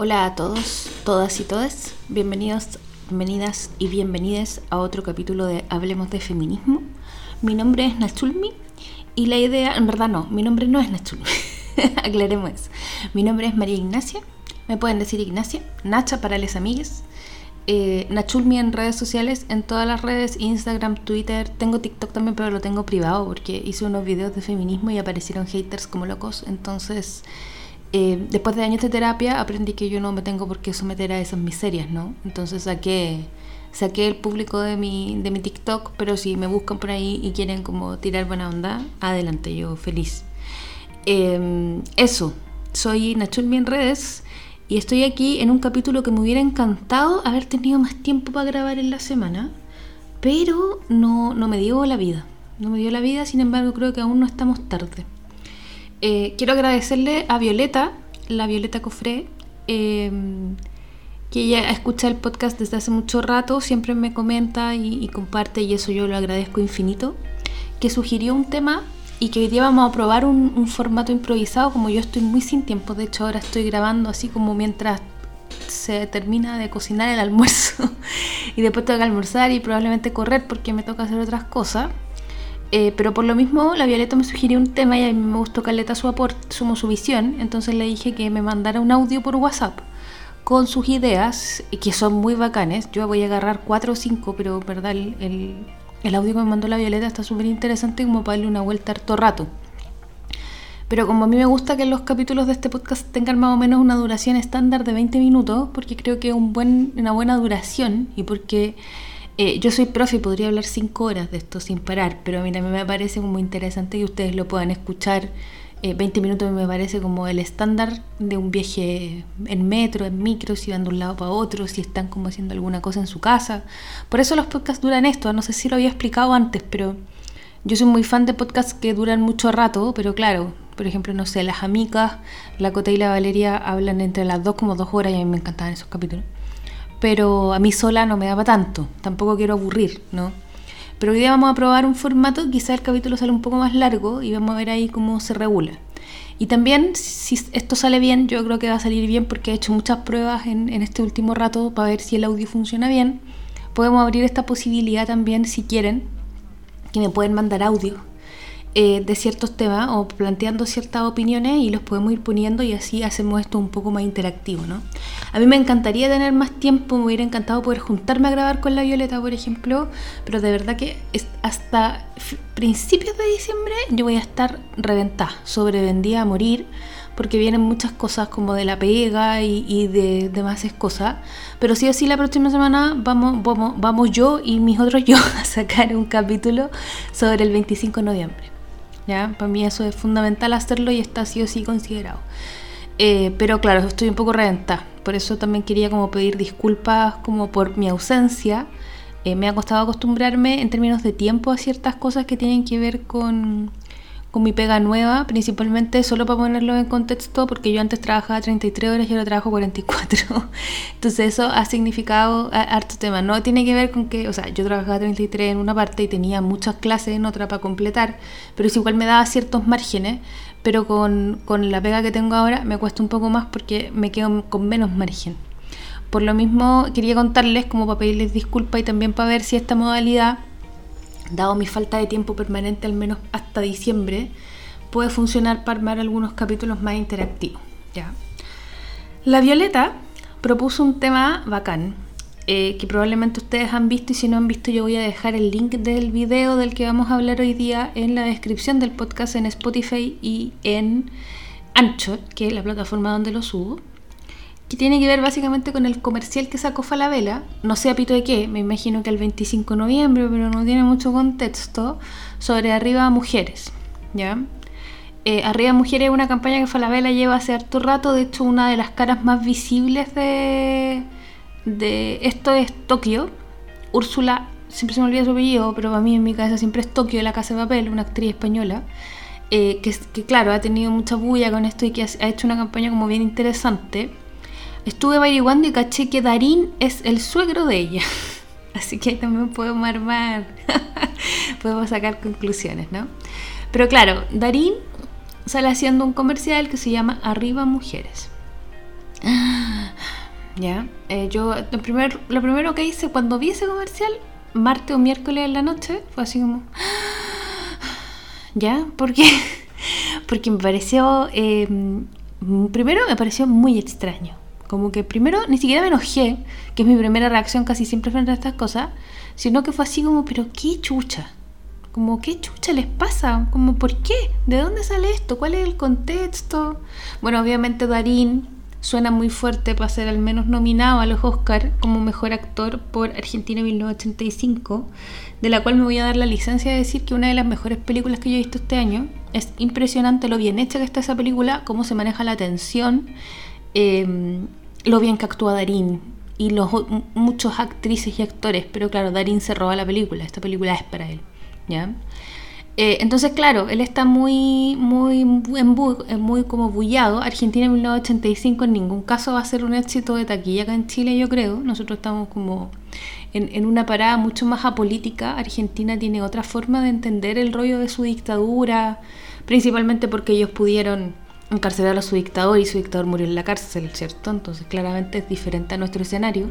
Hola a todos, todas y todas. Bienvenidos, bienvenidas y bienvenidas a otro capítulo de Hablemos de Feminismo. Mi nombre es Nachulmi y la idea, en verdad no, mi nombre no es Nachulmi. Aclaremos eso. Mi nombre es María Ignacia. Me pueden decir Ignacia, Nacha para les amigues. Eh, Nachulmi en redes sociales, en todas las redes, Instagram, Twitter. Tengo TikTok también, pero lo tengo privado porque hice unos videos de feminismo y aparecieron haters como locos. Entonces eh, después de años de terapia aprendí que yo no me tengo por qué someter a esas miserias, ¿no? Entonces saqué, saqué el público de mi, de mi TikTok, pero si me buscan por ahí y quieren como tirar buena onda, adelante, yo feliz. Em, eso, soy Nachulmi en redes y estoy aquí en un capítulo que me hubiera encantado haber tenido más tiempo para grabar en la semana, pero no, no me dio la vida. No me dio la vida, sin embargo creo que aún no estamos tarde. Eh, quiero agradecerle a Violeta, la Violeta Cofré, em, que ella escucha el podcast desde hace mucho rato, siempre me comenta y, comparte y eso yo lo agradezco infinito, que sugirió un tema y que hoy día vamos a probar un, formato improvisado, como yo estoy muy sin tiempo, de hecho ahora estoy grabando así como mientras se termina de cocinar el almuerzo y después tengo que almorzar y probablemente correr porque me toca hacer otras cosas. Eh, pero por lo mismo, la Violeta me sugirió un tema y a mí me gustó Caleta su aporte, su, su visión. Entonces le dije que me mandara un audio por WhatsApp con sus ideas, que son muy bacanes. Yo voy a agarrar cuatro o cinco, pero verdad, el, el, audio que me mandó la Violeta está súper interesante como para darle una vuelta harto rato. Pero como a mí me gusta que los capítulos de este podcast tengan más o menos una duración estándar de 20 minutos, porque creo que es un buen, una buena duración y porque eh, yo soy profe y podría hablar cinco horas de esto sin parar, pero a mí también me parece muy interesante que ustedes lo puedan escuchar. 20 eh, minutos me parece como el estándar de un viaje en metro, en micro, si van de un lado para otro, si están como haciendo alguna cosa en su casa. Por eso los podcasts duran esto, no sé si lo había explicado antes, pero yo soy muy fan de podcasts que duran mucho rato, pero claro, por ejemplo, no sé, las amigas, la Cota y la Valeria hablan entre las dos como dos horas y a mí me encantaban esos capítulos pero a mí sola no me daba tanto, tampoco quiero aburrir, ¿no? Pero hoy día vamos a probar un formato, quizás el capítulo sale un poco más largo y vamos a ver ahí cómo se regula. Y también, si esto sale bien, yo creo que va a salir bien porque he hecho muchas pruebas en, en este último rato para ver si el audio funciona bien. Podemos abrir esta posibilidad también, si quieren, que me pueden mandar audio eh, de ciertos temas o planteando ciertas opiniones y los podemos ir poniendo y así hacemos esto un poco más interactivo, ¿no? A mí me encantaría tener más tiempo, me hubiera encantado poder juntarme a grabar con la Violeta, por ejemplo, pero de verdad que hasta principios de diciembre yo voy a estar reventada, sobrevendida a morir porque vienen muchas cosas como de la pega y, de demás cosas. Pero sí o sí la próxima semana vamos, vamos, vamos yo y mis otros yo a sacar un capítulo sobre el 25 de noviembre. Para mí eso es fundamental hacerlo y está sí o sí considerado. Eh, pero claro, estoy un poco reventada. Por eso también quería como pedir disculpas como por mi ausencia. Eh, me ha costado acostumbrarme en términos de tiempo a ciertas cosas que tienen que ver con, con mi pega nueva, principalmente solo para ponerlo en contexto, porque yo antes trabajaba 33 horas y ahora trabajo 44. Entonces eso ha significado harto tema. No tiene que ver con que, o sea, yo trabajaba 33 en una parte y tenía muchas clases en otra para completar, pero es igual me daba ciertos márgenes, pero con, con la pega que tengo ahora me cuesta un poco más porque me quedo con menos margen. Por lo mismo quería contarles como para pedirles disculpas y también para ver si esta modalidad dado mi falta de tiempo permanente al menos hasta diciembre, puede funcionar para armar algunos capítulos más interactivos. ¿ya? La Violeta propuso un tema bacán, eh, que probablemente ustedes han visto y si no han visto yo voy a dejar el link del video del que vamos a hablar hoy día en la descripción del podcast en Spotify y en Anchor, que es la plataforma donde lo subo que tiene que ver básicamente con el comercial que sacó Falabella, no sé a pito de qué, me imagino que el 25 de noviembre, pero no tiene mucho contexto, sobre Arriba Mujeres, ¿ya? Eh, Arriba Mujeres es una campaña que Falabella lleva hace harto rato, de hecho una de las caras más visibles de, de esto es Tokio, Úrsula, siempre se me olvida su apellido, pero para mí en mi cabeza siempre es Tokio, de la Casa de Papel, una actriz española, eh, que, que, claro, ha tenido mucha bulla con esto y que ha hecho una campaña como bien interesante Estuve averiguando y caché que Darín es el suegro de ella. Así que también podemos armar, podemos sacar conclusiones, ¿no? Pero claro, Darín sale haciendo un comercial que se llama Arriba Mujeres. ¿ya? Eh, yo, lo, primer, lo primero que hice cuando vi ese comercial, martes o miércoles en la noche, fue así como... ¿Ya? ¿Por qué? Porque me pareció... Em, primero me pareció muy extraño. Como que primero ni siquiera me enojé, que es mi primera reacción casi siempre frente a estas cosas, sino que fue así como, pero qué chucha. Como, ¿qué chucha les pasa? Como, ¿por qué? ¿De dónde sale esto? ¿Cuál es el contexto? Bueno, obviamente Darín suena muy fuerte para ser al menos nominado a los Oscar como mejor actor por Argentina 1985, de la cual me voy a dar la licencia de decir que una de las mejores películas que yo he visto este año. Es impresionante lo bien hecha que está esa película, cómo se maneja la tensión, em, lo bien que actúa Darín y los muchos actrices y actores, pero claro, Darín se roba la película, esta película es para él, ¿ya? Eh, entonces, claro, él está muy, muy, muy como bullado. Argentina en 1985 en ningún caso va a ser un éxito de taquilla acá en Chile, yo creo. Nosotros estamos como en, en, una parada mucho más apolítica. Argentina tiene otra forma de entender el rollo de su dictadura, principalmente porque ellos pudieron encarcelar a su dictador y su dictador murió en la cárcel, ¿cierto? Entonces claramente es diferente a nuestro escenario.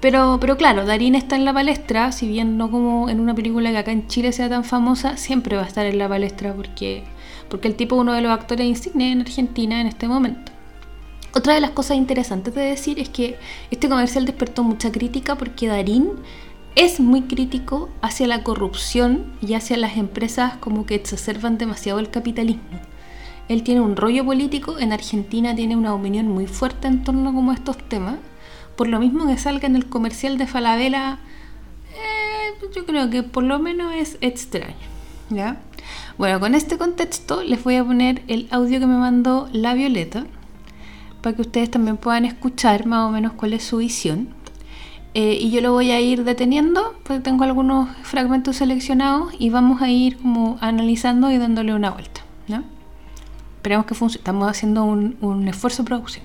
Pero, pero claro, Darín está en la palestra, si bien no como en una película que acá en Chile sea tan famosa, siempre va a estar en la palestra porque, porque el tipo es uno de los actores insignes en Argentina en este momento. Otra de las cosas interesantes de decir es que este comercial despertó mucha crítica porque Darín es muy crítico hacia la corrupción y hacia las empresas como que exacerban demasiado el capitalismo. Él tiene un rollo político, en Argentina tiene una opinión muy fuerte en torno como a estos temas por lo mismo que salga en el comercial de Falabella, eh, yo creo que por lo menos es extraño. ¿ya? Bueno, con este contexto les voy a poner el audio que me mandó la Violeta para que ustedes también puedan escuchar más o menos cuál es su visión. Eh, y yo lo voy a ir deteniendo, porque tengo algunos fragmentos seleccionados y vamos a ir como analizando y dándole una vuelta. Esperemos que funcione. Estamos haciendo un, un esfuerzo de producción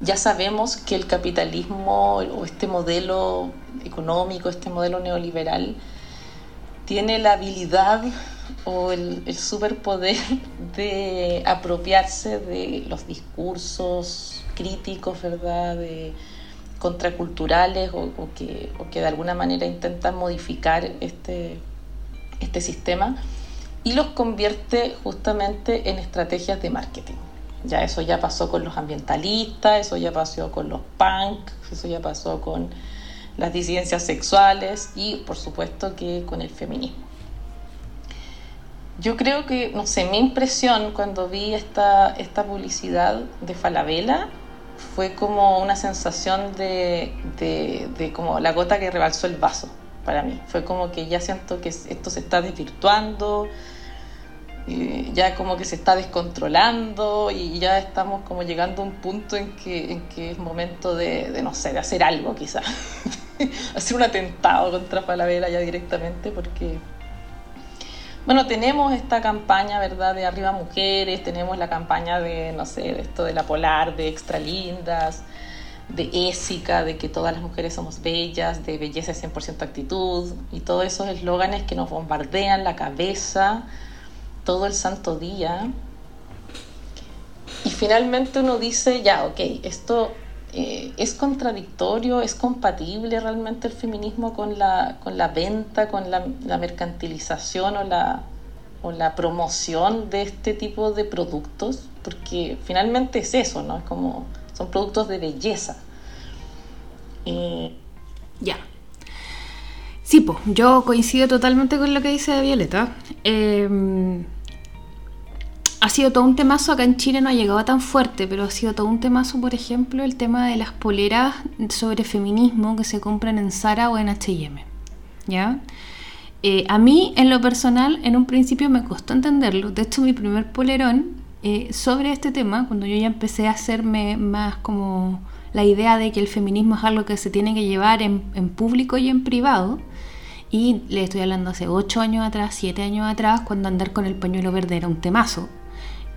ya sabemos que el capitalismo o este modelo económico, este modelo neoliberal, tiene la habilidad o el, superpoder de apropiarse de los discursos críticos, ¿verdad? De, contraculturales o, que, o, que, de alguna manera intentan modificar este, este sistema y los convierte justamente en estrategias de marketing. Ya eso ya pasó con los ambientalistas, eso ya pasó con los punk, eso ya pasó con las disidencias sexuales y por supuesto que con el feminismo. Yo creo que, no sé, mi impresión cuando vi esta, esta publicidad de Falabella fue como una sensación de, de, como la gota que rebalsó el vaso para mí. Fue como que ya siento que esto se está desvirtuando, ya como que se está descontrolando y ya estamos como llegando a un punto en que, en que es momento de, no sé, de hacer algo quizás, hacer un atentado contra Falabella ya directamente porque, bueno, tenemos esta campaña, ¿verdad?, de Arriba Mujeres, tenemos la campaña de, no sé, de esto de la Polar, de Extra Lindas, de ésica, de que todas las mujeres somos bellas, de belleza 100% actitud y todos esos eslóganes que nos bombardean la cabeza todo el santo día. Y finalmente uno dice, ya, ok, esto eh, es contradictorio, es compatible realmente el feminismo con la, con la venta, con la, mercantilización o la, o la promoción de este tipo de productos, porque finalmente es eso, ¿no? Es como, son productos de belleza. Ya. Sí, pues, yo coincido totalmente con lo que dice Violeta. Eh, ha sido todo un temazo, acá en Chile no ha llegado tan fuerte, pero ha sido todo un temazo, por ejemplo, el tema de las poleras sobre feminismo que se compran en Zara o en HM. ¿Ya? Eh, a mí, en lo personal, en un principio me costó entenderlo. De hecho, mi primer polerón eh, sobre este tema, cuando yo ya empecé a hacerme más como la idea de que el feminismo es algo que se tiene que llevar en, en público y en privado, y le estoy hablando hace 8 años atrás, 7 años atrás, cuando andar con el pañuelo verde era un temazo.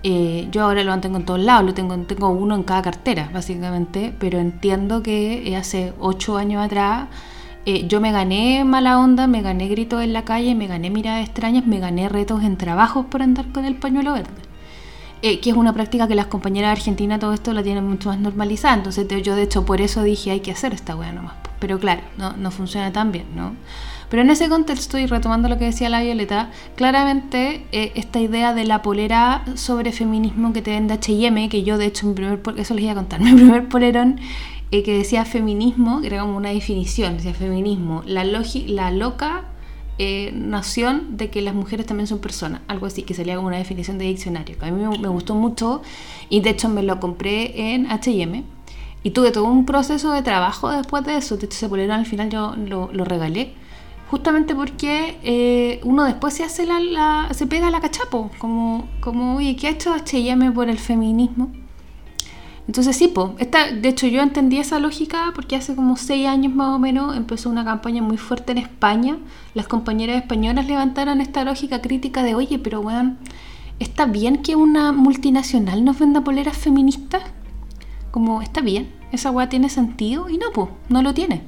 Eh, yo ahora lo tengo en todos lados, lo tengo, tengo uno en cada cartera, básicamente, pero entiendo que eh, hace ocho años atrás eh, yo me gané mala onda, me gané gritos en la calle, me gané miradas extrañas, me gané retos en trabajos por andar con el pañuelo verde. eh, que es una práctica que las compañeras argentinas todo esto la tienen mucho más normalizada. Entonces yo de hecho por eso dije hay que hacer esta weá nomás. Pero claro, no, no funciona tan bien, ¿no? Pero en ese contexto, y retomando lo que decía la Violeta, claramente eh, esta idea de la polera sobre feminismo que te vende HM, que yo de hecho, mi primer, eso les iba a contar, mi primer polerón eh, que decía feminismo, que era como una definición, decía feminismo, la, la loca eh, noción de que las mujeres también son personas, algo así, que salía como una definición de diccionario, que a mí me, gustó mucho y de hecho me lo compré en HM. Y tuve todo un proceso de trabajo después de eso. De hecho, ese polerón al final yo lo, lo regalé justamente porque eh, uno después se hace la, se pega la cachapo, como, oye, ¿qué ha hecho H&M por el feminismo? Entonces sí, po, esta, de hecho yo entendí esa lógica porque hace como seis años más o menos empezó una campaña muy fuerte en España. Las compañeras españolas levantaron esta lógica crítica de, oye, pero bueno, ¿está bien que una multinacional nos venda poleras feministas? Como, ¿está bien? ¿Esa weá tiene sentido? Y no, pues, no lo tiene.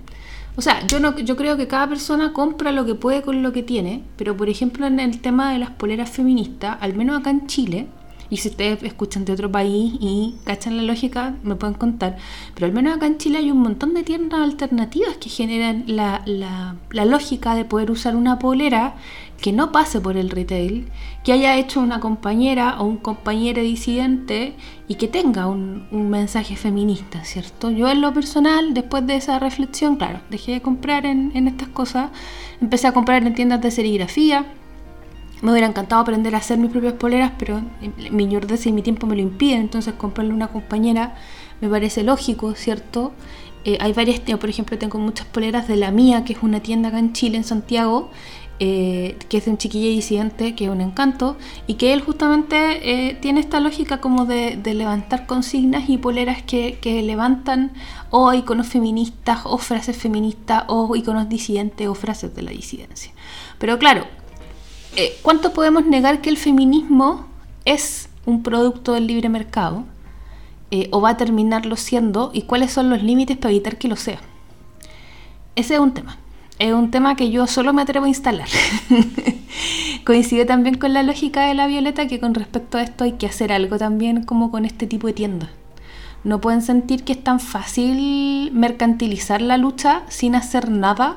O sea, yo, no, yo creo que cada persona compra lo que puede con lo que tiene, pero por ejemplo en el tema de las poleras feministas, al menos acá en Chile, y si ustedes escuchan de otro país y cachan la lógica, me pueden contar. Pero al menos acá en Chile hay un montón de tiendas alternativas que generan la, la, la lógica de poder usar una polera que no pase por el retail, que haya hecho una compañera o un compañero disidente y que tenga un, mensaje feminista, ¿cierto? Yo en lo personal, después de esa reflexión, claro, dejé de comprar en, estas cosas, empecé a comprar en tiendas de serigrafía, me hubiera encantado aprender a hacer mis propias poleras, pero mi ñordez y mi tiempo me lo impiden, entonces comprarle una compañera me parece lógico, ¿cierto? Eh, hay varias, por ejemplo, tengo muchas poleras de la mía, que es una tienda acá en Chile, en Santiago, eh, que es un chiquillo disidente, que es un encanto, y que él justamente eh, tiene esta lógica como de, levantar consignas y poleras que, levantan o iconos feministas, o frases feministas, o iconos disidentes, o frases de la disidencia. Pero claro, eh, ¿cuánto podemos negar que el feminismo es un producto del libre mercado? ¿O va a terminarlo siendo? ¿Y cuáles son los límites para evitar que lo sea? Ese es un tema es un tema que yo solo me atrevo a instalar. Coincide también con la lógica de la Violeta que con respecto a esto hay que hacer algo también como con este tipo de tiendas. No pueden sentir que es tan fácil mercantilizar la lucha sin hacer nada,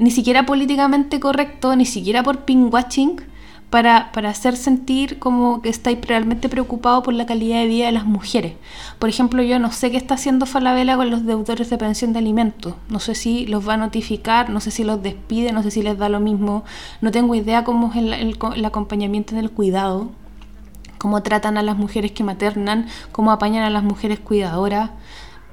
ni siquiera políticamente correcto, ni siquiera por ping-watching, para, hacer sentir como que estáis realmente preocupado por la calidad de vida de las mujeres. Por ejemplo, yo no sé qué está haciendo Falabella con los deudores de pensión de alimentos. No sé si los va a notificar, no sé si los despide, no sé si les da lo mismo. No tengo idea cómo es el, acompañamiento en el cuidado, cómo tratan a las mujeres que maternan, cómo apañan a las mujeres cuidadoras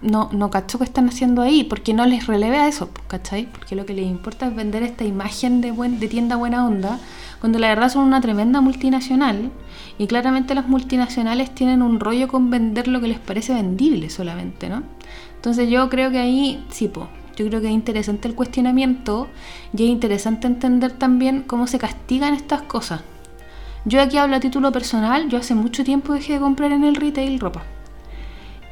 no, no cacho qué están haciendo ahí, porque no les releve a eso, ¿cachai? Porque lo que les importa es vender esta imagen de, buen, de tienda buena onda, cuando la verdad son una tremenda multinacional y claramente las multinacionales tienen un rollo con vender lo que les parece vendible solamente, ¿no? Entonces yo creo que ahí, sí, po, yo creo que es interesante el cuestionamiento y es interesante entender también cómo se castigan estas cosas. Yo aquí hablo a título personal, yo hace mucho tiempo dejé de comprar en el retail ropa.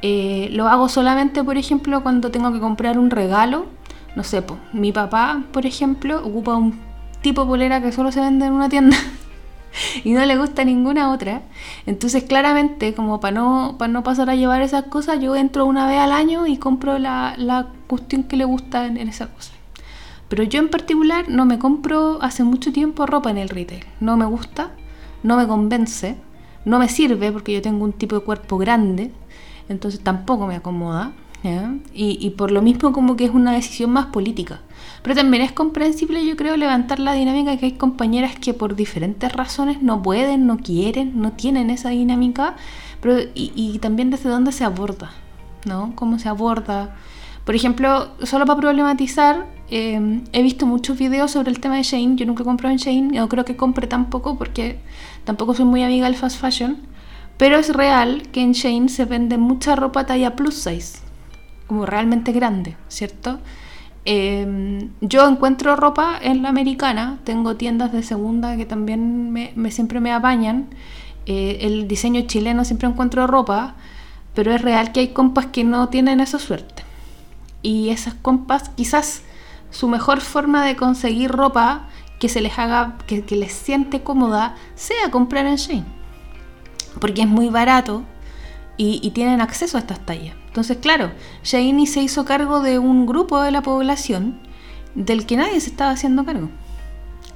Eh, lo hago solamente, por ejemplo, cuando tengo que comprar un regalo. No sé, po, mi papá, por ejemplo, ocupa un tipo polera que solo se vende en una tienda y no le gusta ninguna otra. Entonces, claramente, como para no, para no pasar a llevar esas cosas, yo entro una vez al año y compro la, la cuestión que le gusta en, esa cosa. Pero yo en particular no me compro hace mucho tiempo ropa en el retail. No me gusta, no me convence, no me sirve porque yo tengo un tipo de cuerpo grande, entonces tampoco me acomoda. Y, y por lo mismo como que es una decisión más política. Pero también es comprensible, yo creo, levantar la dinámica que hay compañeras que por diferentes razones no pueden, no quieren, no tienen esa dinámica, pero y, también desde dónde se aborda, ¿no? ¿Cómo se aborda? Por ejemplo, solo para problematizar, eh, he visto muchos videos sobre el tema de Shane. Yo nunca he comprado en Shane, no creo que compre tampoco porque tampoco soy muy amiga del fast fashion. Pero es real que en Shane se vende mucha ropa talla plus size, como realmente grande, ¿cierto? Em, yo encuentro ropa en la americana, tengo tiendas de segunda que también me, siempre me apañan. Eh, el diseño chileno siempre encuentro ropa, pero es real que hay compas que no tienen esa suerte. Y esas compas, quizás su mejor forma de conseguir ropa que se les haga, que, que les siente cómoda, sea comprar en Shein. Porque es muy barato y, tienen acceso a estas tallas. Entonces, claro, Shaini se hizo cargo de un grupo de la población del que nadie se estaba haciendo cargo.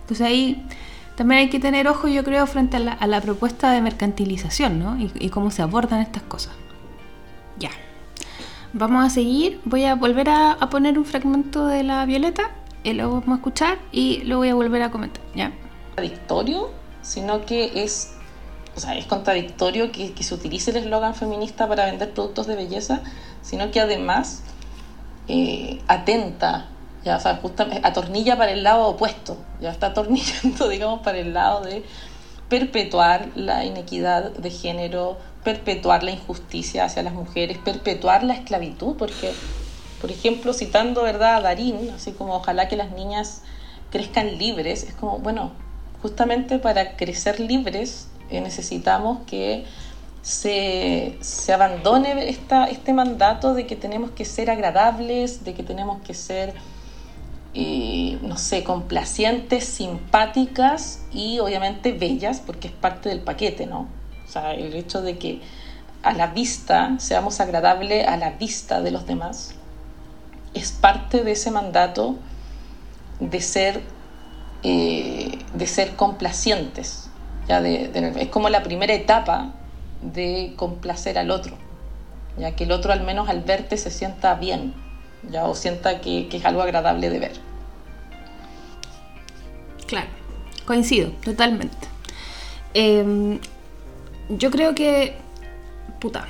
Entonces ahí también hay que tener ojo, yo creo, frente a la, propuesta de mercantilización, ¿no? Y, cómo se abordan estas cosas. Ya. Vamos a seguir. Voy a volver a, poner un fragmento de la Violeta. Y lo vamos a escuchar y lo voy a volver a comentar, ¿ya? Contradictorio, sino que es o sea, es contradictorio que, se utilice el eslogan feminista para vender productos de belleza, sino que además eh, atenta, ya, o sea, justamente atornilla para el lado opuesto, ya está atornillando, digamos, para el lado de perpetuar la inequidad de género, perpetuar la injusticia hacia las mujeres, perpetuar la esclavitud, porque, por ejemplo, citando ¿verdad? a Darín, así como ojalá que las niñas crezcan libres, es como, bueno, justamente para crecer libres necesitamos que se, abandone esta, este mandato de que tenemos que ser agradables, de que tenemos que ser, eh, no sé, complacientes, simpáticas y obviamente bellas, porque es parte del paquete, ¿no? O sea, el hecho de que a la vista seamos agradables a la vista de los demás es parte de ese mandato de ser, eh, de ser complacientes es como la primera etapa de complacer al otro, ya que el otro al menos al verte se sienta bien, ya o sienta que, es algo agradable de ver. Claro, coincido, totalmente. Em, yo creo que, puta,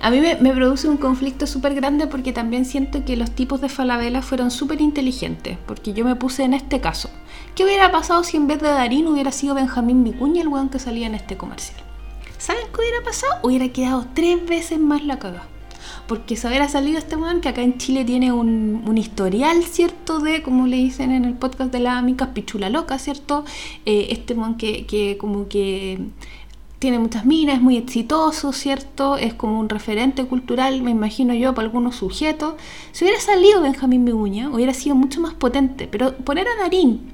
a mí me, produce un conflicto súper grande porque también siento que los tipos de Falabella fueron súper inteligentes, porque yo me puse en este caso. ¿Qué hubiera pasado si en vez de Darín hubiera sido Benjamín Vicuña el weón que salía en este comercial? ¿Saben qué hubiera pasado? Hubiera quedado tres veces más la caga. Porque se hubiera salido este weón que acá en Chile tiene un, historial, ¿cierto? De, como le dicen en el podcast de la amiga, pichula loca, ¿cierto? Eh, este weón que, que como que tiene muchas minas, es muy exitoso, ¿cierto? Es como un referente cultural, me imagino yo, para algunos sujetos. Si hubiera salido Benjamín Beguña, hubiera sido mucho más potente. Pero poner a Darín,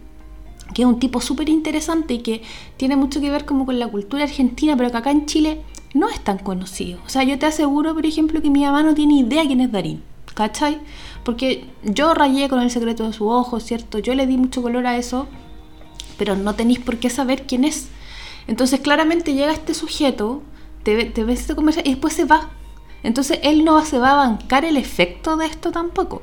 que es un tipo súper interesante y que tiene mucho que ver como con la cultura argentina, pero que acá en Chile no es tan conocido. O sea, yo te aseguro, por ejemplo, que mi mamá no tiene idea quién es Darín. ¿Cachai? Porque yo rayé con el secreto de su ojo, ¿cierto? Yo le di mucho color a eso, pero no tenéis por qué saber quién es. Entonces claramente llega este sujeto, te, ves este comercial y después se va. Entonces él no se va a bancar el efecto de esto tampoco.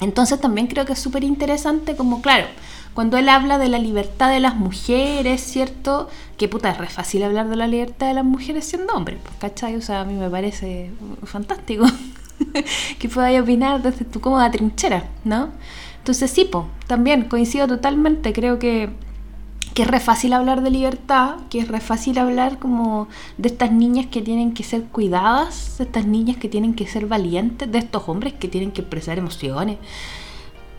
Entonces también creo que es súper interesante como, claro, cuando él habla de la libertad de las mujeres, ¿cierto? Que puta, es re fácil hablar de la libertad de las mujeres siendo hombre, pues, ¿cachai? O sea, a mí me parece fantástico que podáis opinar desde tu cómoda trinchera, ¿no? Entonces sí, también coincido totalmente, creo que que es re fácil hablar de libertad, que es re fácil hablar como de estas niñas que tienen que ser cuidadas, de estas niñas que tienen que ser valientes, de estos hombres que tienen que expresar emociones.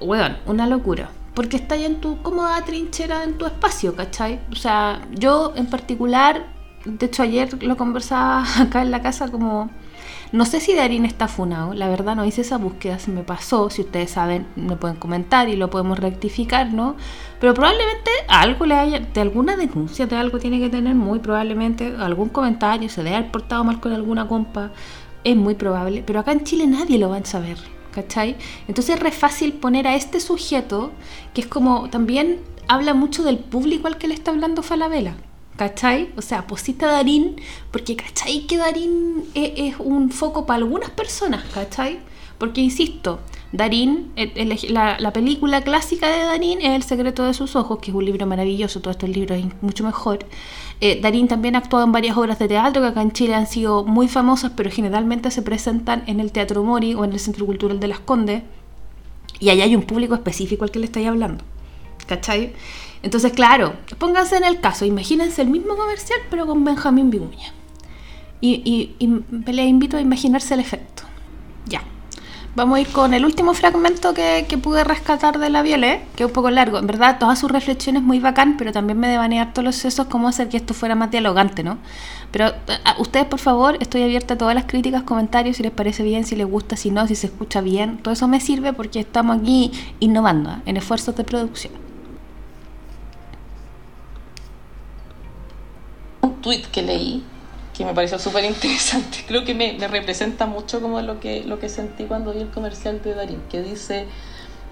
Weón, una locura. Porque está ya en tu cómoda trinchera, en tu espacio, ¿cachai? O sea, yo en particular, de hecho ayer lo conversaba acá en la casa como no sé si Darín está funado, la verdad no hice esa búsqueda, se me pasó, si ustedes saben me pueden comentar y lo podemos rectificar, ¿no? Pero probablemente algo le haya, de alguna denuncia de algo tiene que tener, muy probablemente algún comentario, se debe haber portado mal con alguna compa, es muy probable, pero acá en Chile nadie lo va a saber. ¿Cachai? Entonces es re fácil poner a este sujeto, que es como también habla mucho del público al que le está hablando Falabella. ¿Cachai? O sea, posita Darín, porque ¿cachai? Que Darín es, un foco para algunas personas, ¿cachai? Porque, insisto, Darín, la, película clásica de Darín es El secreto de sus ojos, que es un libro maravilloso, todo este libro es mucho mejor. Eh, Darín también ha actuado en varias obras de teatro que acá en Chile han sido muy famosas, pero generalmente se presentan en el Teatro Mori o en el Centro Cultural de las Condes. Y allá hay un público específico al que le estoy hablando. ¿Cachai? Entonces, claro, pónganse en el caso, imagínense el mismo comercial, pero con Benjamín Vicuña. Y, y, les invito a imaginarse el efecto. Ya. Vamos a ir con el último fragmento que, pude rescatar de la Violet, que es un poco largo. En verdad, todas sus reflexiones muy bacán, pero también me devanear todos los sesos cómo hacer que esto fuera más dialogante, ¿no? Pero a ustedes, por favor, estoy abierta a todas las críticas, comentarios, si les parece bien, si les gusta, si no, si se escucha bien. Todo eso me sirve porque estamos aquí innovando ¿eh? en esfuerzos de producción. Tweet que leí que me pareció súper interesante. Creo que me, me, representa mucho como lo que, lo que sentí cuando vi el comercial de Darín, que dice,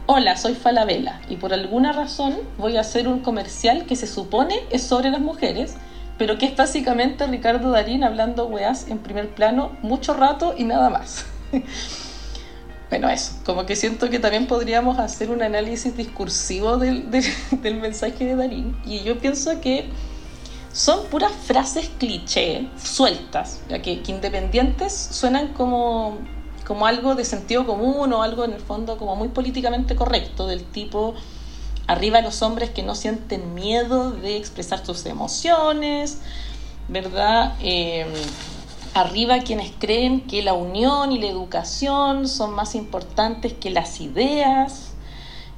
hola, soy Falabella y por alguna razón voy a hacer un comercial que se supone es sobre las mujeres, pero que es básicamente Ricardo Darín hablando weas en primer plano mucho rato y nada más. bueno, eso, como que siento que también podríamos hacer un análisis discursivo del, del, del mensaje de Darín y yo pienso que son puras frases cliché, sueltas, ya que, independientes suenan como, como algo de sentido común o algo en el fondo como muy políticamente correcto, del tipo arriba los hombres que no sienten miedo de expresar sus emociones, ¿verdad? Eh, arriba quienes creen que la unión y la educación son más importantes que las ideas,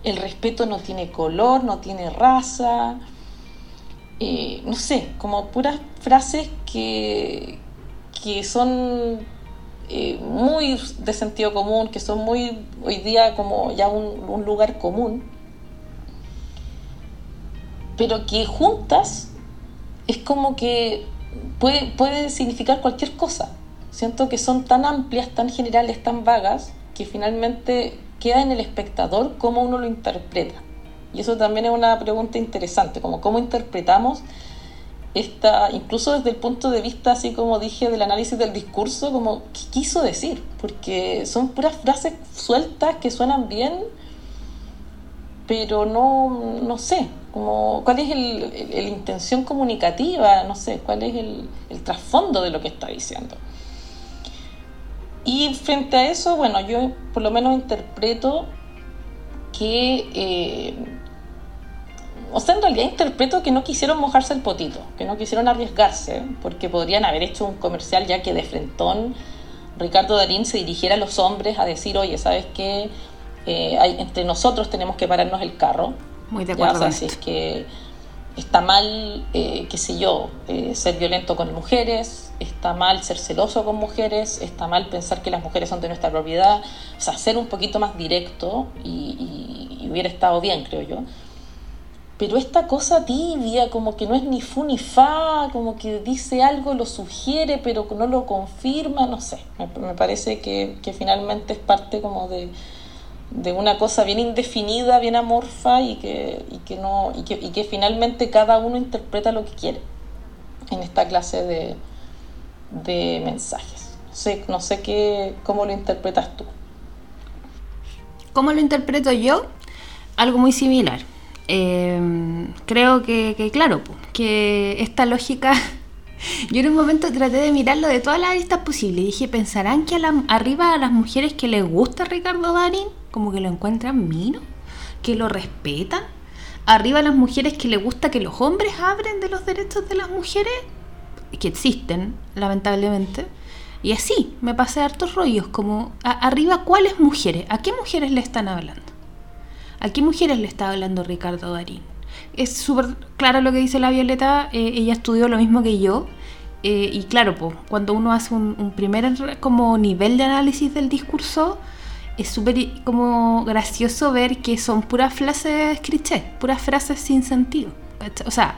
el respeto no tiene color, no tiene raza, no sé, como puras frases que, que son eh, muy de sentido común, que son muy hoy día como ya un, un lugar común, pero que juntas es como que puede, puede significar cualquier cosa. Siento que son tan amplias, tan generales, tan vagas, que finalmente queda en el espectador cómo uno lo interpreta. Y eso también es una pregunta interesante, como cómo interpretamos esta, incluso desde el punto de vista, así como dije, del análisis del discurso, como qué quiso decir, porque son puras frases sueltas que suenan bien, pero no, no sé, como cuál es la intención comunicativa, no sé, cuál es el, trasfondo de lo que está diciendo. Y frente a eso, bueno, yo por lo menos interpreto que eh, o sea, en realidad interpreto que no quisieron mojarse el potito, que no quisieron arriesgarse, porque podrían haber hecho un comercial ya que de frentón Ricardo Darín se dirigiera a los hombres a decir, oye, ¿sabes qué? Eh, hay, entre nosotros tenemos que pararnos el carro. Muy de acuerdo. Ya, o sea, si es que está mal, eh, qué sé yo, eh, ser violento con mujeres, está mal ser celoso con mujeres, está mal pensar que las mujeres son de nuestra propiedad, o sea, ser un poquito más directo y, y, y hubiera estado bien, creo yo pero esta cosa tibia, como que no es ni fu ni fa, como que dice algo, lo sugiere, pero no lo confirma, no sé, me, parece que, que, finalmente es parte como de, de, una cosa bien indefinida, bien amorfa y que, y que, no, y que, y que finalmente cada uno interpreta lo que quiere en esta clase de, de mensajes. No sé, no sé qué, cómo lo interpretas tú. ¿Cómo lo interpreto yo? Algo muy similar eh, creo que, claro, que esta lógica, yo en un momento traté de mirarlo de todas las aristas posibles y dije, ¿pensarán que a la, arriba a las mujeres que les gusta Ricardo Darín, como que lo encuentran mino, que lo respetan? Arriba a las mujeres que les gusta que los hombres abren de los derechos de las mujeres, que existen, lamentablemente. Y así, me pasé hartos rollos, como arriba, ¿cuáles mujeres? ¿A qué mujeres le están hablando? ¿A qué mujeres le está hablando Ricardo Darín? Es súper claro lo que dice la Violeta, eh, ella estudió lo mismo que yo. Eh, y claro, pues, cuando uno hace un, primer como nivel de análisis del discurso, es súper como gracioso ver que son puras frases cliché, puras frases sin sentido. O sea,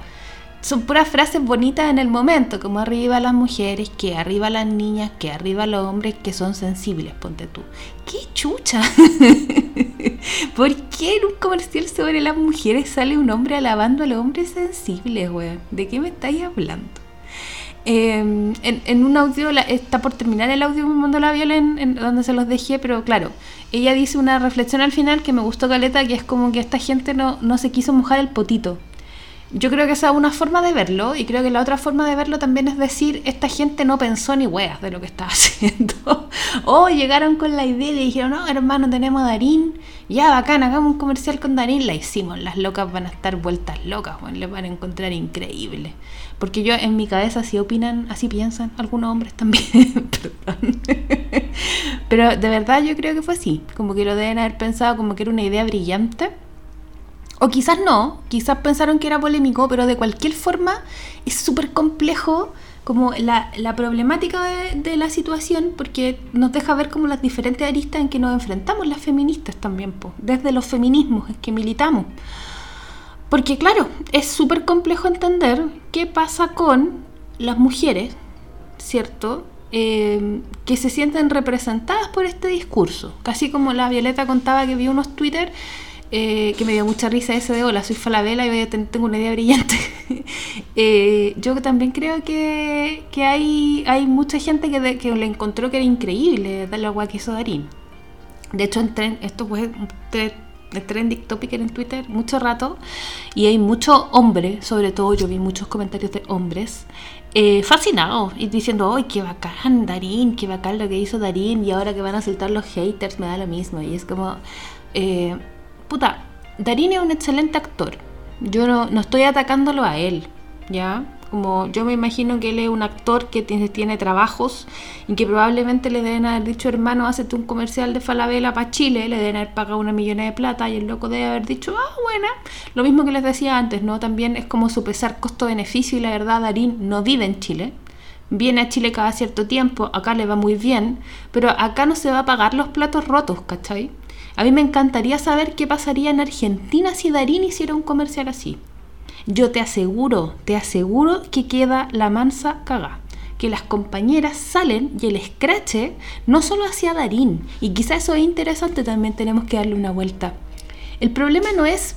son puras frases bonitas en el momento, como arriba las mujeres, que arriba las niñas, que arriba los hombres que son sensibles, ponte tú. ¡Qué chucha! ¿Por qué en un comercial sobre las mujeres sale un hombre alabando a los hombres sensibles, weón? ¿De qué me estáis hablando? Eh, en, un audio, está por terminar el audio me mandó la Viola en, en, donde se los dejé, pero claro, ella dice una reflexión al final que me gustó caleta, que es como que esta gente no, no se quiso mojar el potito. Yo creo que esa es una forma de verlo y creo que la otra forma de verlo también es decir, esta gente no pensó ni weas de lo que estaba haciendo. o llegaron con la idea y le dijeron, no, hermano, tenemos a Darín, ya bacán, hagamos un comercial con Darín, la hicimos, las locas van a estar vueltas locas, bueno, les van a encontrar increíble. Porque yo en mi cabeza así opinan, así piensan algunos hombres también. Pero de verdad yo creo que fue así, como que lo deben haber pensado como que era una idea brillante o quizás no, quizás pensaron que era polémico, pero de cualquier forma es súper complejo como la, problemática de, de, la situación porque nos deja ver como las diferentes aristas en que nos enfrentamos las feministas también, po, desde los feminismos en que militamos. Porque claro, es súper complejo entender qué pasa con las mujeres, ¿cierto? Eh, que se sienten representadas por este discurso. Casi como la Violeta contaba que vio unos Twitter eh, que me dio mucha risa ese de hola, soy Falabella y tengo una idea brillante. Eh, yo también creo que, que, hay, hay mucha gente que, que le encontró que era increíble darle agua que hizo Darín. De hecho, en esto fue un trending topic en Twitter mucho rato y hay muchos hombres, sobre todo yo vi muchos comentarios de hombres eh, fascinados y diciendo, ¡ay, qué bacán Darín! ¡Qué bacán lo que hizo Darín! Y ahora que van a saltar los haters me da lo mismo. Y es como, Darín es un excelente actor. Yo no, no estoy atacándolo a él, ¿ya? Como yo me imagino que él es un actor que tiene, tiene trabajos y que probablemente le deben haber dicho, hermano, hazte un comercial de Falabella para Chile, le deben haber pagado una millona de plata y el loco debe haber dicho, ah, buena. Lo mismo que les decía antes, ¿no? También es como su pesar costo-beneficio y la verdad, Darín no vive en Chile. Viene a Chile cada cierto tiempo, acá le va muy bien, pero acá no se va a pagar los platos rotos, ¿cachai? A mí me encantaría saber qué pasaría en Argentina si Darín hiciera un comercial así. Yo te aseguro, te aseguro que queda la mansa caga. Que las compañeras salen y el escrache no solo hacia Darín, y quizá eso es interesante, también tenemos que darle una vuelta. El problema no es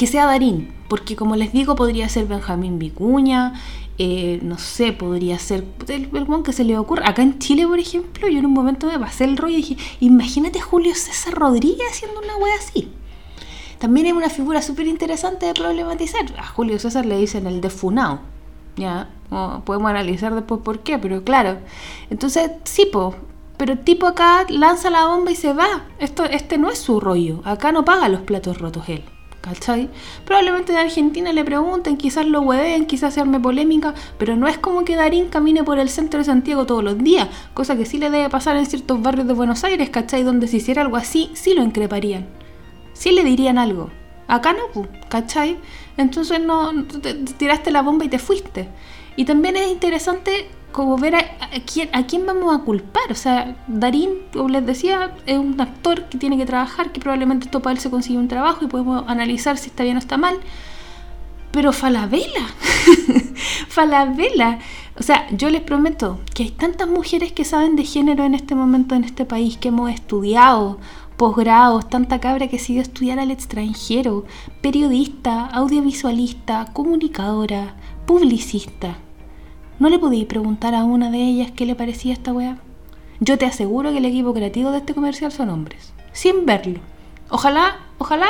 que sea Darín, porque como les digo, podría ser Benjamín Vicuña, eh, no sé, podría ser el, el que se le ocurra. Acá en Chile, por ejemplo, yo en un momento me pasé el rollo y dije, imagínate Julio César Rodríguez haciendo una wea así. También es una figura súper interesante de problematizar. A Julio César le dicen el defunao. Ya, podemos analizar después por qué, pero claro. Entonces, sí, pero el tipo acá lanza la bomba y se va. Esto, este no es su rollo. Acá no paga los platos rotos él. ¿Cachai? Probablemente en Argentina le pregunten, quizás lo hueven, quizás se arme polémica, pero no es como que Darín camine por el centro de Santiago todos los días, cosa que sí le debe pasar en ciertos barrios de Buenos Aires, ¿cachai? Donde si hiciera algo así, sí lo increparían sí le dirían algo. Acá no, ¿cachai? Entonces no, tiraste la bomba y te fuiste. Y también es interesante como ver a, quién, a quién vamos a culpar. O sea, Darín, como les decía, es un actor que tiene que trabajar, que probablemente esto para él se consigue un trabajo y podemos analizar si está bien o está mal. Pero Falabella, Falabella. O sea, yo les prometo que hay tantas mujeres que saben de género en este momento en este país, que hemos estudiado posgrados, tanta cabra que sigue estudiar al extranjero, periodista, audiovisualista, comunicadora, publicista. ¿No le podéis preguntar a una de ellas qué le parecía esta weá? Yo te aseguro que el equipo creativo de este comercial son hombres, sin verlo. Ojalá, ojalá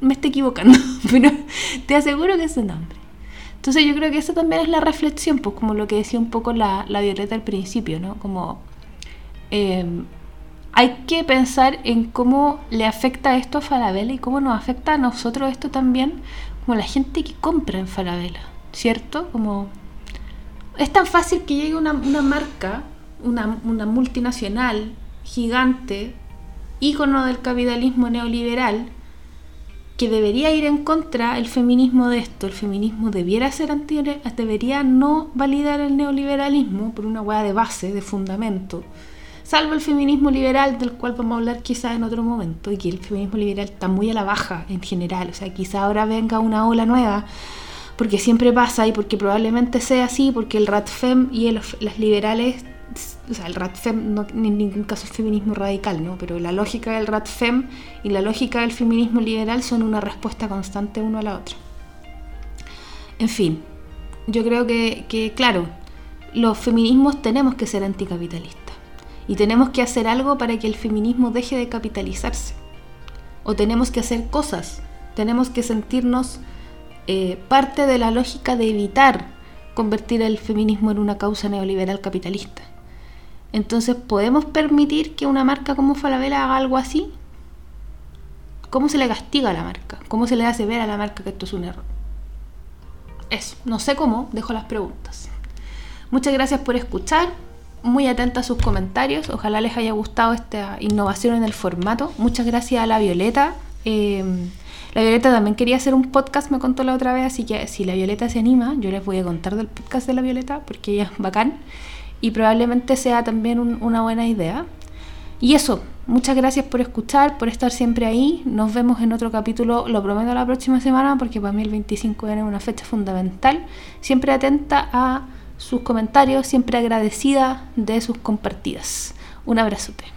me esté equivocando, pero te aseguro que son hombres. Entonces yo creo que eso también es la reflexión, pues como lo que decía un poco la, Violeta al principio, ¿no? Como eh, hay que pensar en cómo le afecta esto a Falabella y cómo nos afecta a nosotros esto también, como la gente que compra en Falabella, ¿cierto? Como es tan fácil que llegue una, marca, una, multinacional gigante, ícono del capitalismo neoliberal, que debería ir en contra el feminismo de esto. El feminismo debiera ser anti, debería no validar el neoliberalismo por una hueá de base, de fundamento salvo el feminismo liberal, del cual vamos a hablar quizás en otro momento, y que el feminismo liberal está muy a la baja en general, o sea, quizá ahora venga una ola nueva, porque siempre pasa y porque probablemente sea así, porque el RATFEM y las liberales, o sea, el RATFEM no, en ningún caso es feminismo radical, ¿no? Pero la lógica del RATFEM y la lógica del feminismo liberal son una respuesta constante uno a la otra. En fin, yo creo que claro, los feminismos tenemos que ser anticapitalistas y tenemos que hacer algo para que el feminismo deje de capitalizarse. O tenemos que hacer cosas. Tenemos que sentirnos eh, parte de la lógica de evitar convertir el feminismo en una causa neoliberal capitalista. Entonces, ¿podemos permitir que una marca como Falabella haga algo así? ¿Cómo se le castiga a la marca? ¿Cómo se le hace ver a la marca que esto es un error? Eso, no sé cómo, dejo las preguntas. Muchas gracias por escuchar muy atenta a sus comentarios. Ojalá les haya gustado esta innovación en el formato. Muchas gracias a la Violeta. Em, la Violeta también quería hacer un podcast, me contó la otra vez, así que si la Violeta se anima, yo les voy a contar del podcast de la Violeta, porque ella es bacán y probablemente sea también una buena idea. Y eso, muchas gracias por escuchar, por estar siempre ahí. Nos vemos en otro capítulo, lo prometo la próxima semana, porque para mí el 25 una fecha fundamental. Siempre atenta a sus comentarios, siempre agradecida de sus compartidas. Un abrazote.